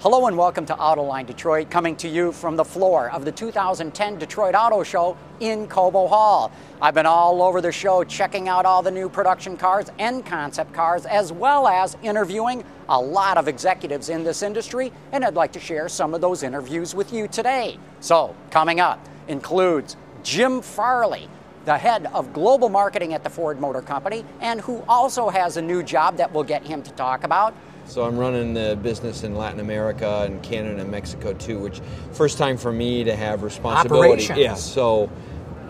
Hello and welcome to Autoline Detroit, coming to you from the floor of the 2010 Detroit Auto Show in Cobo Hall. I've been all over the show checking out all the new production cars and concept cars, as well as interviewing a lot of executives in this industry, and I'd like to share some of those interviews with you today. So, coming up includes Jim Farley, the head of global marketing at the Ford Motor Company, and who also has a new job that we'll get him to talk about. So I'm running the business in Latin America and Canada and Mexico too, which first time for me to have responsibility. Operations. Yeah. So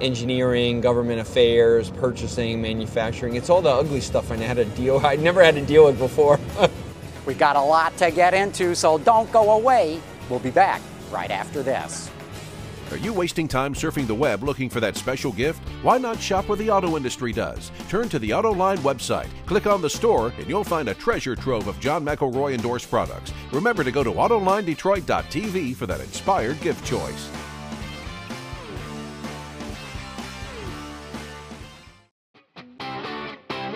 engineering, government affairs, purchasing, manufacturing. It's all the ugly stuff I had to deal I never had to deal with before. We've got a lot to get into, so don't go away. We'll be back right after this. Are you wasting time surfing the web looking for that special gift? Why not shop where the auto industry does? Turn to the AutoLine website, click on the store, and you'll find a treasure trove of John McElroy endorsed products. Remember to go to AutolineDetroit.tv for that inspired gift choice.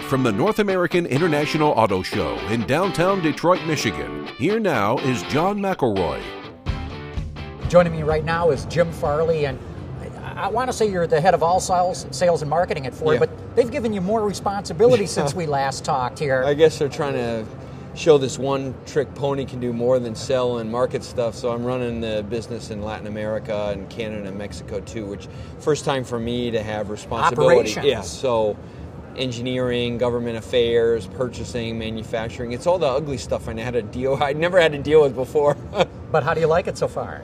From the North American International Auto Show in downtown Detroit, Michigan, here now is John McElroy. Joining me right now is Jim Farley, and I, I want to say you're the head of all sales, sales and marketing at Ford, Yeah. but they've given you more responsibility since we last talked here. I guess they're trying to show this one trick pony can do more than sell and market stuff. So I'm running the business in Latin America and Canada and Mexico too, which first time for me to have responsibility. Operations. Yeah. So engineering, government affairs, purchasing, manufacturing. It's all the ugly stuff I had to deal I never had to deal with before. but how do you like it so far?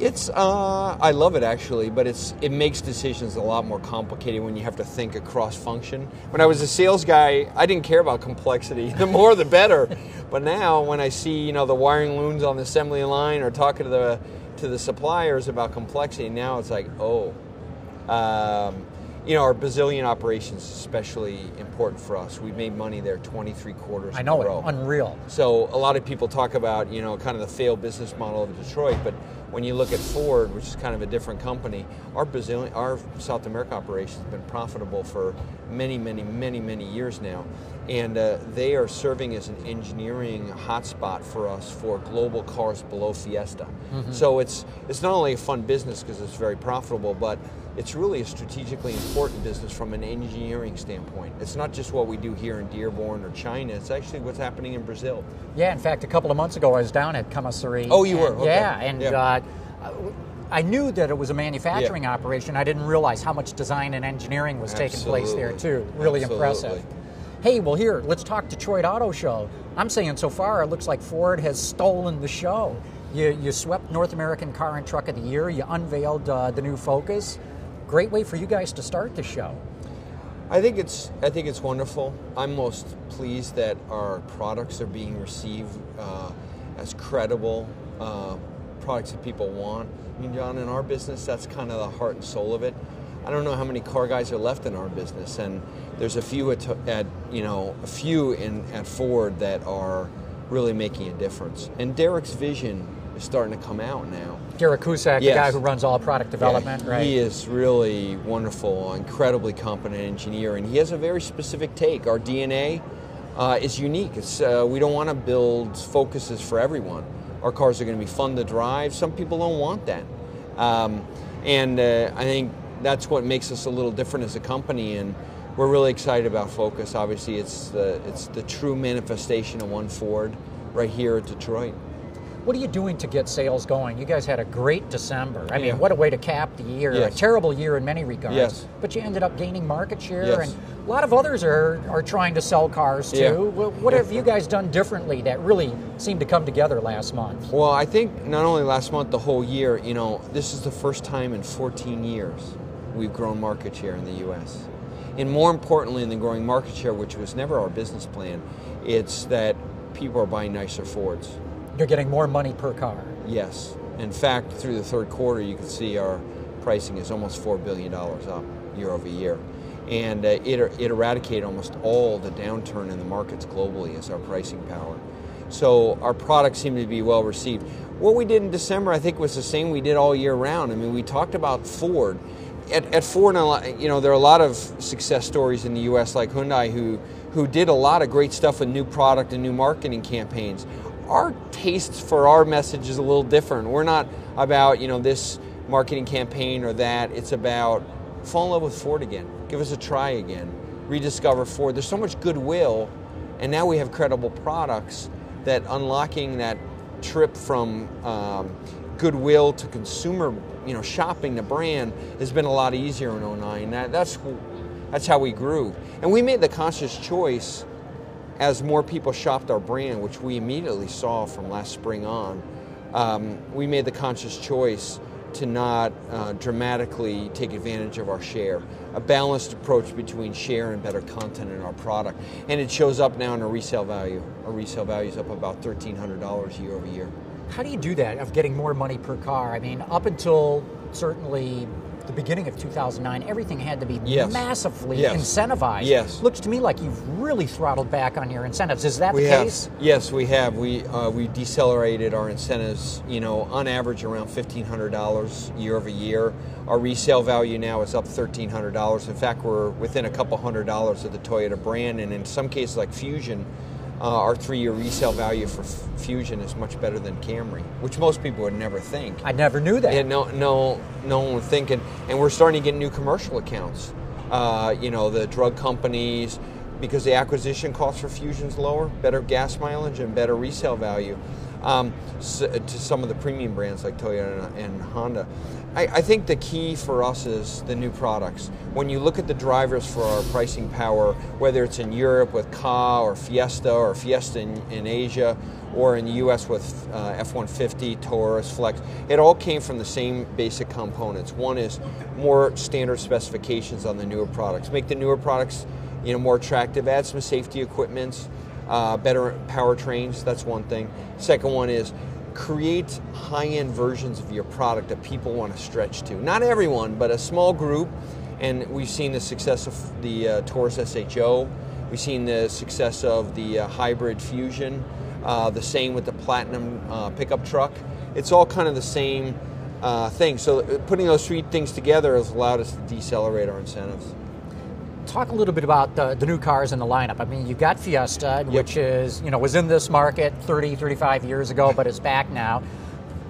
It's uh, I love it actually, but it's it makes decisions a lot more complicated when you have to think across function. When I was a sales guy, I didn't care about complexity. The more, the better. but now, when I see you know the wiring looms on the assembly line or talking to the to the suppliers about complexity, now it's like oh. Um, you know, our Brazilian operations is especially important for us. We've made money there 23 quarters I know in a row. it, unreal. So a lot of people talk about you know kind of the failed business model of Detroit, but when you look at Ford, which is kind of a different company, our Brazilian, our South America operation has been profitable for many, many, many, many years now, and uh, they are serving as an engineering hotspot for us for global cars below Fiesta. So it's it's not only a fun business because it's very profitable, but it's really a strategically important business from an engineering standpoint. It's not just what we do here in Dearborn or China; it's actually what's happening in Brazil. Yeah, in fact, a couple of months ago I was down at Camaçari. Oh, you were? Okay. Yeah, and Yeah. Uh, I knew that it was a manufacturing operation. I didn't realize how much design and engineering was taking place there too. Really Absolutely. impressive. Hey, well, here, let's talk Detroit Auto Show. I'm saying so far, it looks like Ford has stolen the show. You, you swept North American Car and Truck of the Year. You unveiled uh, the new Focus. Great way for you guys to start the show. I think it's I think it's wonderful. I'm most pleased that our products are being received uh, as credible uh, products that people want. I mean, John, in our business, that's kind of the heart and soul of it. I don't know how many car guys are left in our business, and there's a few at, at you know a few in at Ford that are really making a difference. And Derrick's vision is starting to come out now. Derrick Kuzak, the guy who runs all product development, Yeah, right? He is really wonderful, incredibly competent engineer, and he has a very specific take. Our DNA uh, is unique. It's, uh, we don't want to build focuses for everyone. Our cars are going to be fun to drive. Some people don't want that, um, and uh, I think that's what makes us a little different as a company. And we're really excited about Focus. Obviously, it's the it's the true manifestation of one Ford right here at Detroit. What are you doing to get sales going? You guys had a great December. I mean, what a way to cap the year. Yes. A terrible year in many regards. Yes. But you ended up gaining market share, Yes. and a lot of others are, are trying to sell cars too. Yeah. Wh- What have you guys done differently that really seemed to come together last month? Well, I think not only last month, the whole year, you know, this is the first time in 14 years we've grown market share in the U.S. And more importantly than growing market share, which was never our business plan, it's that people are buying nicer Fords. You're getting more money per car. Yes. In fact, through the third quarter, you can see our pricing is almost $4 billion up year over year. And uh, it, it eradicated almost all the downturn in the markets globally as our pricing power. So our products seem to be well received. What we did in December, I think, was the same we did all year round. I mean, we talked about Ford. At, at Ford, you know, there are a lot of success stories in the U.S. like Hyundai who who did a lot of great stuff with new product and new marketing campaigns. Our taste for our message is a little different. We're not about you know this marketing campaign or that. It's about fall in love with Ford again. Give us a try again. Rediscover Ford. There's so much goodwill, and now we have credible products that unlocking that trip from um, goodwill to consumer, you know, shopping the brand has been a lot easier in 09. That, that's that's how we grew, and we made the conscious choice as more people shopped our brand, which we immediately saw from last spring on. Um, we made the conscious choice to not uh, dramatically take advantage of our share. A balanced approach between share and better content in our product. And it shows up now in our resale value. Our resale value is up about $1,300 year over year. How do you do that of getting more money per car? I mean, up until certainly the beginning of 2009, everything had to be yes. massively yes. incentivized. Yes. Looks to me like you've really throttled back on your incentives. Is that we the have. case? Yes, we have. We uh, we decelerated our incentives. You know, on average, around fifteen hundred dollars year over year. Our resale value now is up thirteen hundred dollars. In fact, we're within a couple hundred dollars of the Toyota brand, and in some cases, like Fusion uh, our three-year resale value for F- Fusion is much better than Camry, which most people would never think. I never knew that. Yeah, no, no, no one would think, and, and we're starting to get new commercial accounts. Uh, you know, the drug companies, because the acquisition cost for Fusion's lower, better gas mileage and better resale value. Um, so, to some of the premium brands like Toyota and, and Honda. I, I, think the key for us is the new products. When you look at the drivers for our pricing power, whether it's in Europe with Ka or Fiesta or Fiesta in, in Asia, or in the US with uh, F 150, Taurus, Flex, it all came from the same basic components. One is more standard specifications on the newer products. Make the newer products you know, more attractive, add some safety equipments, uh, better powertrains, that's one thing. Second one is create high-end versions of your product that people want to stretch to. Not everyone, but a small group. And we've seen the success of the uh, Taurus SHO. We've seen the success of the uh, hybrid Fusion. Uh, the same with the Platinum uh, pickup truck. It's all kind of the same uh, thing. So uh, putting those three things together has allowed us to decelerate our incentives talk a little bit about the, the, new cars in the lineup. I mean, you've got Fiesta, yep. which is, you know, was in this market 30, 35 years ago, but is back now.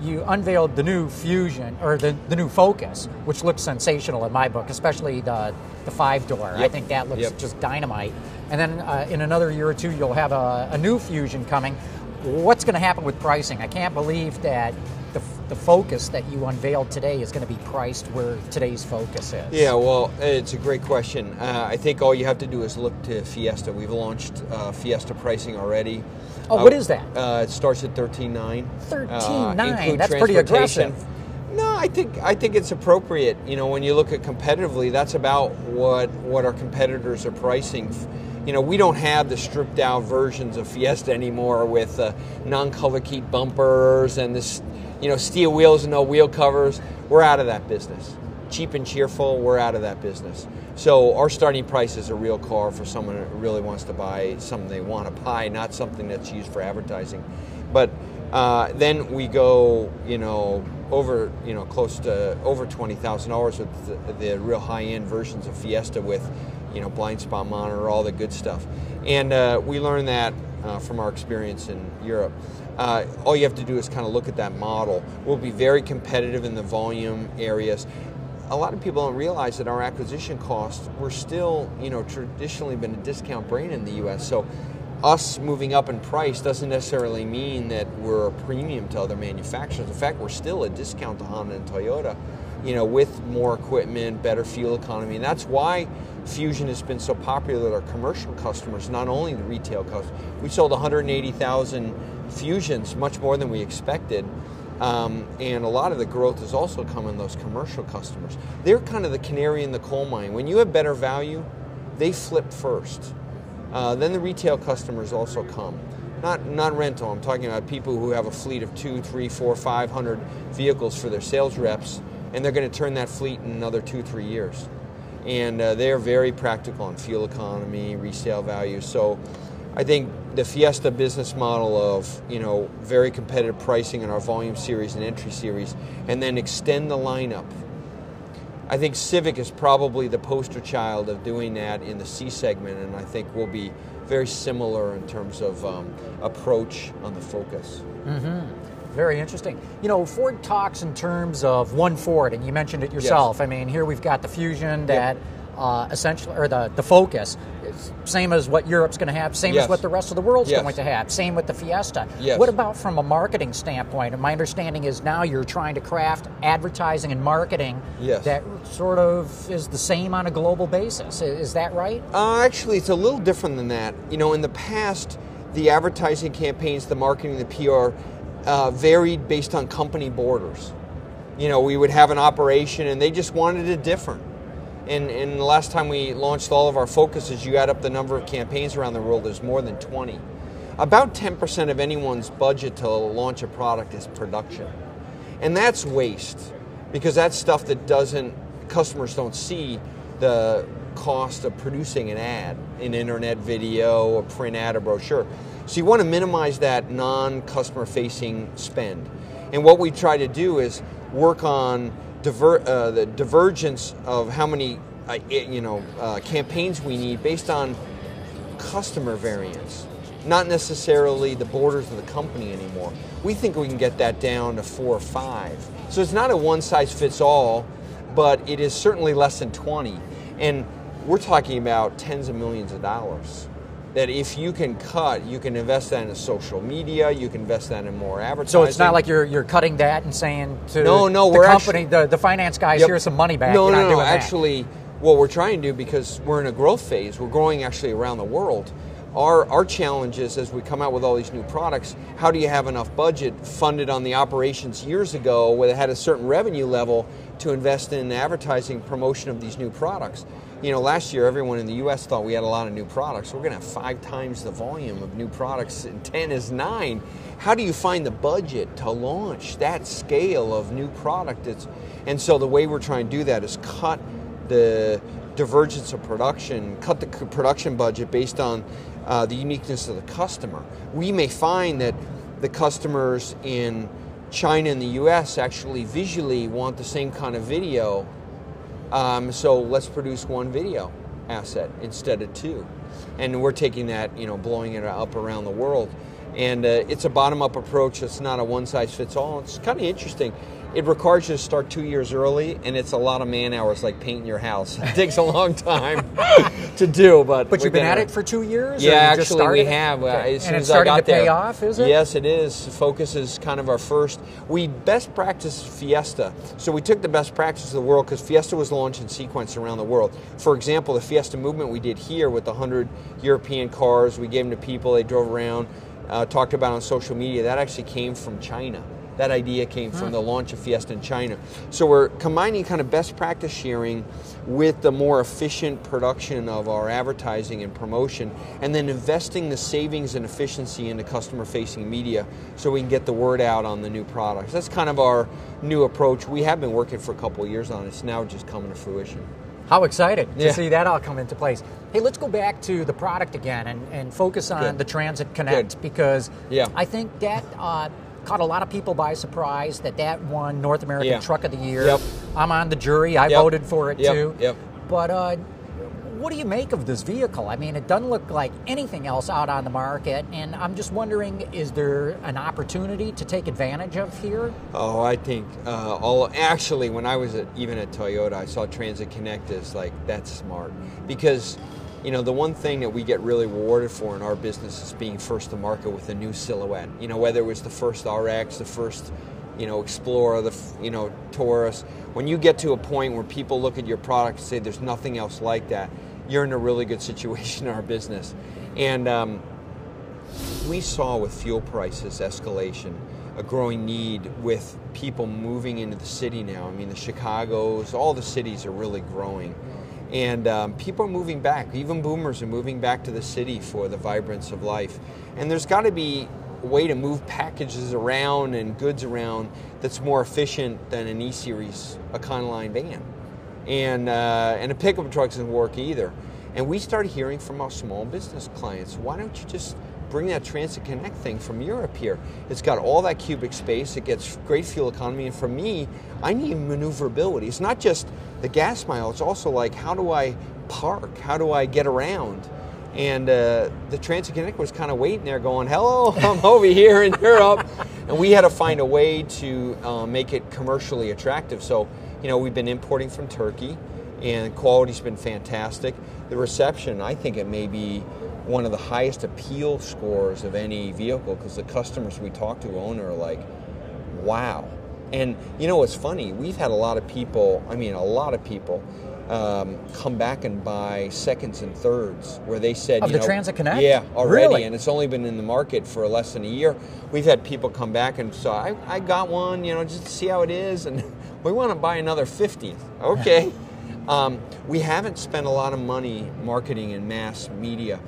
You unveiled the new Fusion, or the, the new Focus, which looks sensational in my book, especially the, the five door. Yep. I think that looks yep. just dynamite. And then uh, in another year or two, you'll have a, a new Fusion coming. What's going to happen with pricing? I can't believe that the, the focus that you unveiled today is going to be priced where today's focus is? Yeah, well, it's a great question. Uh, I think all you have to do is look to Fiesta. We've launched uh, Fiesta pricing already. Oh, uh, what is that? Uh, it starts at thirteen nine. Thirteen nine. That's pretty aggressive. No, I think I think it's appropriate. You know, when you look at competitively, that's about what what our competitors are pricing you know, we don't have the stripped out versions of Fiesta anymore with uh, non color key bumpers and this you know, steel wheels and no wheel covers, we're out of that business. Cheap and cheerful, we're out of that business. So our starting price is a real car for someone that really wants to buy something they want to buy, not something that's used for advertising. But uh, then we go, you know, over, you know, close to over twenty thousand dollars with the, the real high-end versions of Fiesta with, you know, blind spot monitor, all the good stuff. And uh, we learned that uh, from our experience in Europe. Uh, all you have to do is kind of look at that model. We'll be very competitive in the volume areas. A lot of people don't realize that our acquisition costs, we're still, you know, traditionally been a discount brand in the U.S. So us moving up in price doesn't necessarily mean that we're a premium to other manufacturers. In fact, we're still a discount to Honda and Toyota, you know, with more equipment, better fuel economy. And that's why Fusion has been so popular with our commercial customers, not only the retail customers. We sold 180,000 Fusions, much more than we expected. Um, and a lot of the growth has also come in those commercial customers. They're kind of the canary in the coal mine. When you have better value, they flip first. Uh, then the retail customers also come. Not not rental. I'm talking about people who have a fleet of two, three, four, five hundred vehicles for their sales reps, and they're going to turn that fleet in another two, three years and uh, they're very practical on fuel economy, resale value. So I think the Fiesta business model of you know very competitive pricing in our volume series and entry series, and then extend the lineup I think Civic is probably the poster child of doing that in the C segment, and I think we'll be very similar in terms of um, approach on the Focus. Very interesting. You know, Ford talks in terms of one Ford, and you mentioned it yourself. I mean, here we've got the Fusion that uh, essentially, or the, the Focus, same as what Europe's going to have, same Yes. as what the rest of the world's Yes. going to have, same with the Fiesta. Yes. What about from a marketing standpoint? And my understanding is now you're trying to craft advertising and marketing Yes. that sort of is the same on a global basis. Is that right? Uh, actually, it's a little different than that. You know, in the past, the advertising campaigns, the marketing, the PR uh, varied based on company borders. You know, we would have an operation and they just wanted it different. And, and the last time we launched all of our focuses, you add up the number of campaigns around the world, there's more than 20. About 10% of anyone's budget to launch a product is production. And that's waste because that's stuff that doesn't, customers don't see the cost of producing an ad, an internet video, a print ad, a brochure. So you want to minimize that non customer facing spend. And what we try to do is work on diver, uh, the divergence of how many uh, you know, uh, campaigns we need based on customer variance, not necessarily the borders of the company anymore. We think we can get that down to four or five. So it's not a one size fits all, but it is certainly less than 20. And we're talking about tens of millions of dollars. That if you can cut, you can invest that in social media, you can invest that in more advertising. So it's not like you're you're cutting that and saying to No, no, the we're company, actually- the, the finance guys, Yep. here's some money back. No, you're no, not no. Actually, what we're trying to do because we're in a growth phase, we're growing actually around the world. Our our challenge is as we come out with all these new products, how do you have enough budget funded on the operations years ago where they had a certain revenue level to invest in advertising promotion of these new products? You know, last year everyone in the U.S. thought we had a lot of new products. We're going to have five times the volume of new products, and ten is nine. How do you find the budget to launch that scale of new product? It's, and so the way we're trying to do that is cut the divergence of production, cut the production budget based on uh, the uniqueness of the customer. We may find that the customers in China and the US actually visually want the same kind of video, um, so let's produce one video asset instead of two. And we're taking that, you know, blowing it up around the world. And uh, it's a bottom up approach, it's not a one size fits all. It's kind of interesting. It requires you to start two years early, and it's a lot of man hours like painting your house. It takes a long time to do, but But you've been been at it for two years. or yeah, actually, we have. Uh, Okay. as soon and it's as I got to pay there. off, is it? Yes, it is. Focus is kind of our first. We best practice Fiesta. So we took the best practice of the world because Fiesta was launched in sequence around the world. For example, the Fiesta movement we did here with the 100 European cars, we gave them to people, they drove around, uh, talked about on social media. That actually came from China. That idea came from the launch of Fiesta in China. So we're combining kind of best practice sharing with the more efficient production of our advertising and promotion, and then investing the savings and efficiency into customer facing media so we can get the word out on the new products. That's kind of our new approach. We have been working for a couple of years on it. It's now just coming to fruition. How excited to Yeah. see that all come into place. Hey, let's go back to the product again and, and focus on Good. the Transit Connect Good. because Yeah. I think that uh, caught a lot of people by surprise that that won North American Yeah. Truck of the Year. Yep. I'm on the jury. I Yep. voted for it Yep. too. Yep. But uh, what do you make of this vehicle? I mean, it doesn't look like anything else out on the market, and I'm just wondering: is there an opportunity to take advantage of here? Oh, I think uh, all actually when I was at, even at Toyota, I saw Transit Connect as like that's smart because you know the one thing that we get really rewarded for in our business is being first to market with a new silhouette. You know whether it was the first RX, the first you know Explorer, the you know Taurus. When you get to a point where people look at your product and say there's nothing else like that, you're in a really good situation in our business, and. Um, we saw with fuel prices escalation a growing need with people moving into the city now. I mean, the Chicago's, all the cities are really growing. And um, people are moving back. Even boomers are moving back to the city for the vibrance of life. And there's got to be a way to move packages around and goods around that's more efficient than an E Series Econoline van and uh, and a pickup truck doesn't work either. And we started hearing from our small business clients, why don't you just bring that Transit Connect thing from Europe here? It's got all that cubic space, it gets great fuel economy, and for me, I need maneuverability. It's not just the gas mile, it's also like how do I park? How do I get around? And uh, the Transit Connect was kind of waiting there, going, "Hello, I'm over here in Europe," and we had to find a way to uh, make it commercially attractive. So, you know, we've been importing from Turkey, and quality's been fantastic. The reception, I think, it may be one of the highest appeal scores of any vehicle because the customers we talk to own are like, "Wow." And you know what's funny? We've had a lot of people. I mean, a lot of people um, come back and buy seconds and thirds where they said of the know, Transit Connect. yeah already Really? and it's only been in the market for less than a year we've had people come back and so I, I got one you know just to see how it is and we want to buy another 50 okay um, we haven't spent a lot of money marketing in mass media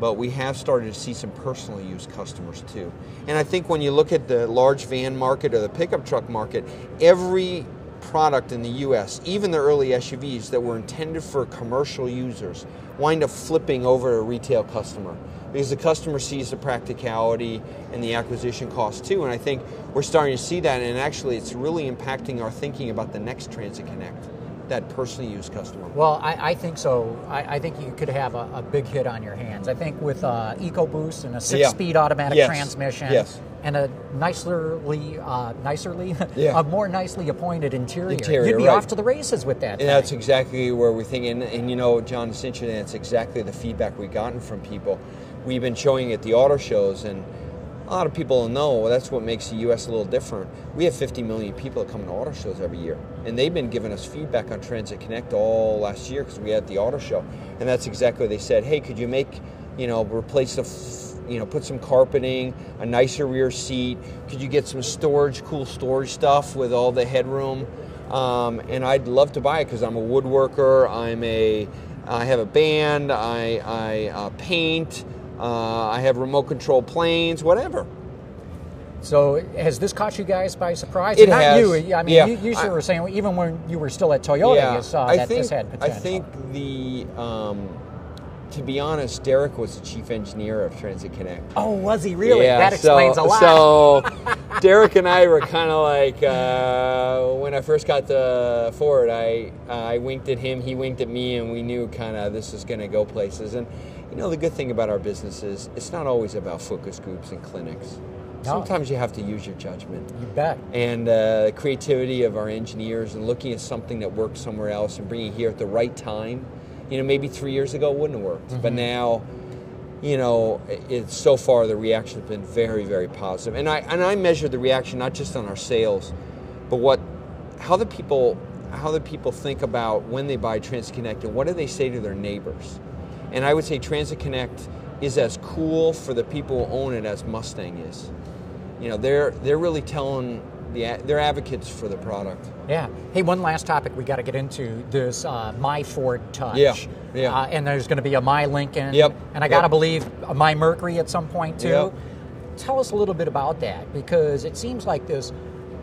but we have started to see some personal use customers too and i think when you look at the large van market or the pickup truck market every product in the US, even the early SUVs that were intended for commercial users, wind up flipping over to a retail customer because the customer sees the practicality and the acquisition cost too. And I think we're starting to see that, and actually, it's really impacting our thinking about the next Transit Connect, that personally used customer. Well, I, I think so. I, I think you could have a, a big hit on your hands. I think with uh, EcoBoost and a six-speed automatic Yes. transmission, Yes. and a nicerly, uh, nicerly, Yeah. a more nicely appointed interior, Interior, you'd be right. off to the races with that. And that's exactly where we're thinking. And you know, John, essentially, that's exactly the feedback we've gotten from people. We've been showing it at the auto shows, and a lot of people know that's what makes the U.S. a little different. We have 50 million people that come to auto shows every year, and they've been giving us feedback on Transit Connect all last year because we had the auto show, and that's exactly what they said. Hey, could you make, you know, replace the f- you know, put some carpeting, a nicer rear seat. Could you get some storage, cool storage stuff with all the headroom? Um, and I'd love to buy it because I'm a woodworker. I'm a, I have a band. I, I uh, paint. Uh, I have remote control planes. Whatever. So has this caught you guys by surprise? It Not has. you. I mean, Yeah. you, you of I- were saying even when you were still at Toyota, you saw that think, this had potential. I think the, um, to be honest, Derrick was the chief engineer of Transit Connect. oh, was he really? Yeah, that explains so, a lot. So Derrick and I were kind of like uh, when I first got to Ford, I uh, I winked at him, he winked at me, and we knew kind of this was going to go places. And you know the good thing about our business is it's not always about focus groups and clinics. No. Sometimes you have to use your judgment you bet. and uh, the creativity of our engineers and looking at something that works somewhere else and bringing it here at the right time. You know, maybe three years ago it wouldn't have worked, but now, you know, it's so far the reaction has been very, very positive. And I and I measure the reaction not just on our sales, but what, how the people, how the people think about when they buy TransConnect and what do they say to their neighbors. And I would say Transit Connect is as cool for the people who own it as Mustang is. You know, they're they're really telling the they're advocates for the product. Yeah. Hey, one last topic we got to get into this uh, My Ford Touch. Yeah, yeah. Uh, and there's going to be a My Lincoln. Yep, And I got to yep. believe a My Mercury at some point too. Yep. Tell us a little bit about that because it seems like this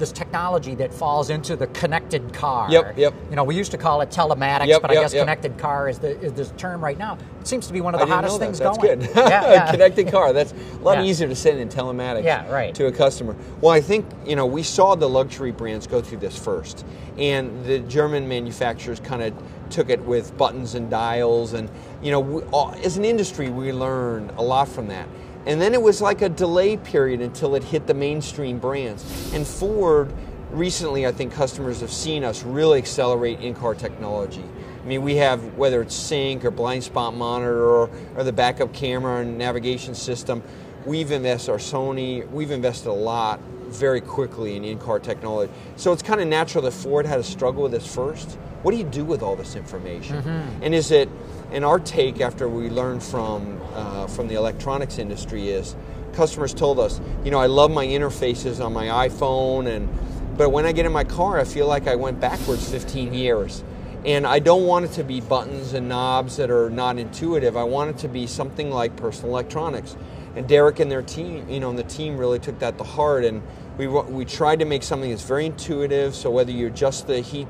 this technology that falls into the connected car. Yep, yep. You know, we used to call it telematics, Yep, but I yep, guess yep. connected car is the is the term right now. It seems to be one of the hottest know things. That's going. good. yeah, yeah. Connected car. That's a lot Yeah. easier to send in telematics Yeah, right. to a customer. Well, I think you know we saw the luxury brands go through this first, and the German manufacturers kind of took it with buttons and dials, and you know, we, all, as an industry, we learned a lot from that. And then it was like a delay period until it hit the mainstream brands. And Ford recently, I think customers have seen us really accelerate in-car technology. I mean, we have whether it's sync or blind spot monitor or, or the backup camera and navigation system. We've invested our Sony. We've invested a lot very quickly in in-car technology. So it's kind of natural that Ford had to struggle with this first. What do you do with all this information? And is it? And our take after we learned from uh, from the electronics industry is customers told us, you know, I love my interfaces on my iPhone and but when I get in my car, I feel like I went backwards 15 years. And I don't want it to be buttons and knobs that are not intuitive. I want it to be something like personal electronics. And Derrick and their team, you know, and the team really took that to heart. And we we tried to make something that's very intuitive. So whether you adjust the heat,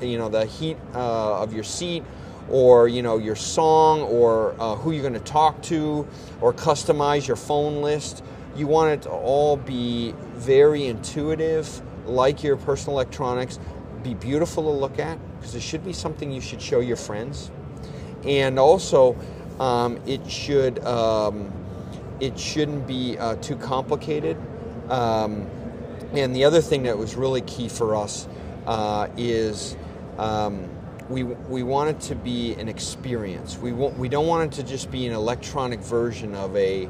you know, the heat uh, of your seat, or you know your song, or uh, who you're going to talk to, or customize your phone list, you want it to all be very intuitive, like your personal electronics, be beautiful to look at because it should be something you should show your friends, and also um, it should um, it shouldn't be uh, too complicated. Um, and the other thing that was really key for us uh, is um, we, we want it to be an experience. We, want, we don't want it to just be an electronic version of a,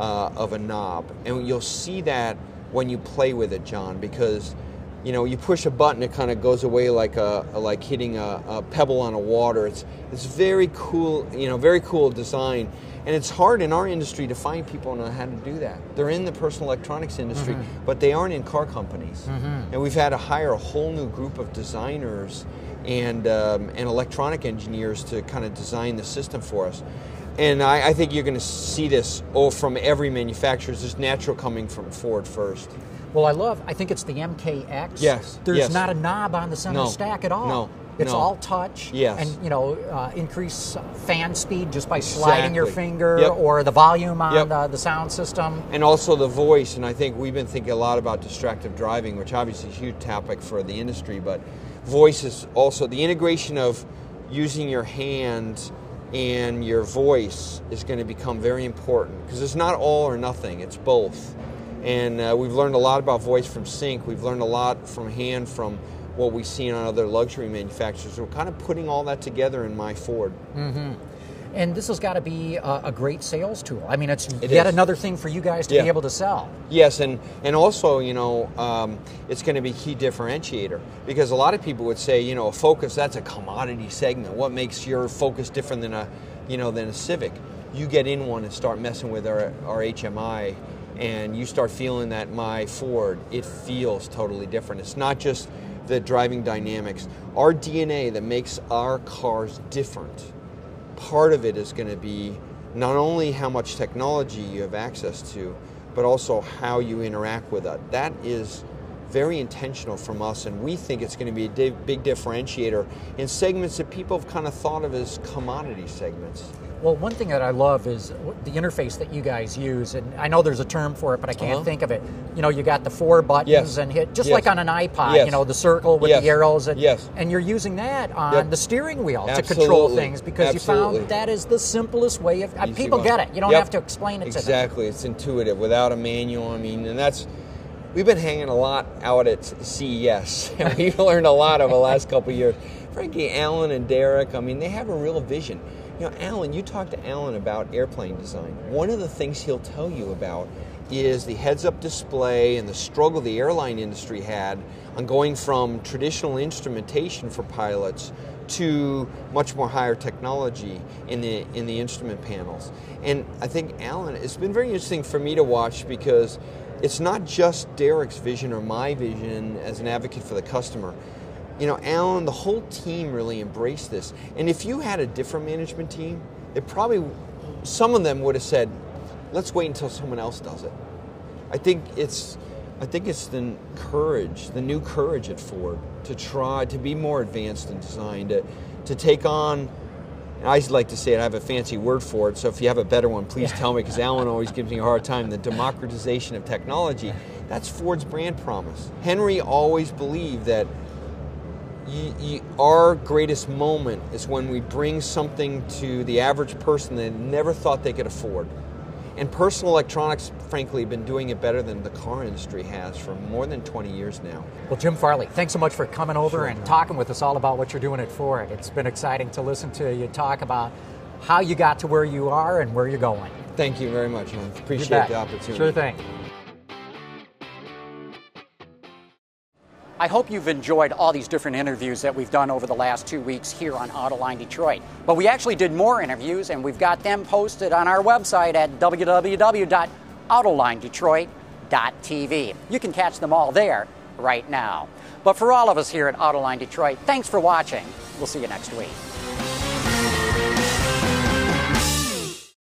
uh, of a knob. And you'll see that when you play with it, John, because you know, you push a button, it kind of goes away like a, like hitting a, a, pebble on a water. It's it's very cool, you know, very cool design, and it's hard in our industry to find people who know how to do that. They're in the personal electronics industry, mm-hmm. but they aren't in car companies. Mm-hmm. And we've had to hire a whole new group of designers and um, and electronic engineers to kind of design the system for us. And I, I think you're going to see this oh, from every manufacturer. It's just natural coming from Ford first. Well, I love. I think it's the MKX. Yes. There's yes. not a knob on the center no, stack at all. No. It's no. all touch. Yes. And you know, uh, increase fan speed just by sliding exactly. your finger, yep. or the volume on yep. the, the sound system. And also the voice. And I think we've been thinking a lot about distractive driving, which obviously is a huge topic for the industry. But voice is also the integration of using your hand and your voice is going to become very important because it's not all or nothing. It's both. And uh, we've learned a lot about voice from Sync. We've learned a lot from hand from what we've seen on other luxury manufacturers. We're kind of putting all that together in my Ford. Mm-hmm. And this has got to be a, a, great sales tool. I mean, it's it yet is. another thing for you guys to yeah. be able to sell. Yes, and, and also, you know, um, it's going to be a key differentiator because a lot of people would say, you know, a Focus, that's a commodity segment. What makes your Focus different than a, you know, than a Civic? You get in one and start messing with our, our HMI and you start feeling that my Ford, it feels totally different. It's not just the driving dynamics. Our DNA that makes our cars different, part of it is going to be not only how much technology you have access to, but also how you interact with it. That is very intentional from us, and we think it's going to be a big differentiator in segments that people have kind of thought of as commodity segments. Well, one thing that I love is the interface that you guys use, and I know there's a term for it, but I can't uh-huh. think of it. You know, you got the four buttons yes. and hit just yes. like on an iPod. Yes. You know, the circle with the arrows, and, and you're using that on yep. the steering wheel Absolutely. to control things because Absolutely. you found that is the simplest way of. Easy people one. get it. You don't yep. have to explain it exactly. to them. Exactly, it's intuitive without a manual. I mean, and that's we've been hanging a lot out at CES, and we've learned a lot over the last couple years. Frankie, Alan, and Derrick, I mean, they have a real vision. You know, Alan, you talk to Alan about airplane design. One of the things he'll tell you about is the heads up display and the struggle the airline industry had on going from traditional instrumentation for pilots to much more higher technology in the in the instrument panels. And I think Alan, it's been very interesting for me to watch because it's not just Derrick's vision or my vision as an advocate for the customer. You know, Alan, the whole team really embraced this. And if you had a different management team, it probably, some of them would have said, let's wait until someone else does it. I think it's, I think it's the courage, the new courage at Ford to try to be more advanced in design, to, to take on I like to say it, I have a fancy word for it, so if you have a better one, please yeah. tell me, because Alan always gives me a hard time. The democratization of technology, that's Ford's brand promise. Henry always believed that you, you, our greatest moment is when we bring something to the average person that never thought they could afford. And personal electronics, frankly, have been doing it better than the car industry has for more than 20 years now. Well, Jim Farley, thanks so much for coming over Sure. and talking with us all about what you're doing at Ford. It's been exciting to listen to you talk about how you got to where you are and where you're going. Thank you very much. You appreciate the opportunity. Sure thing. I hope you've enjoyed all these different interviews that we've done over the last two weeks here on Autoline Detroit. But we actually did more interviews, and we've got them posted on our website at www.autolinedetroit.tv. You can catch them all there right now. But for all of us here at Autoline Detroit, thanks for watching. We'll see you next week.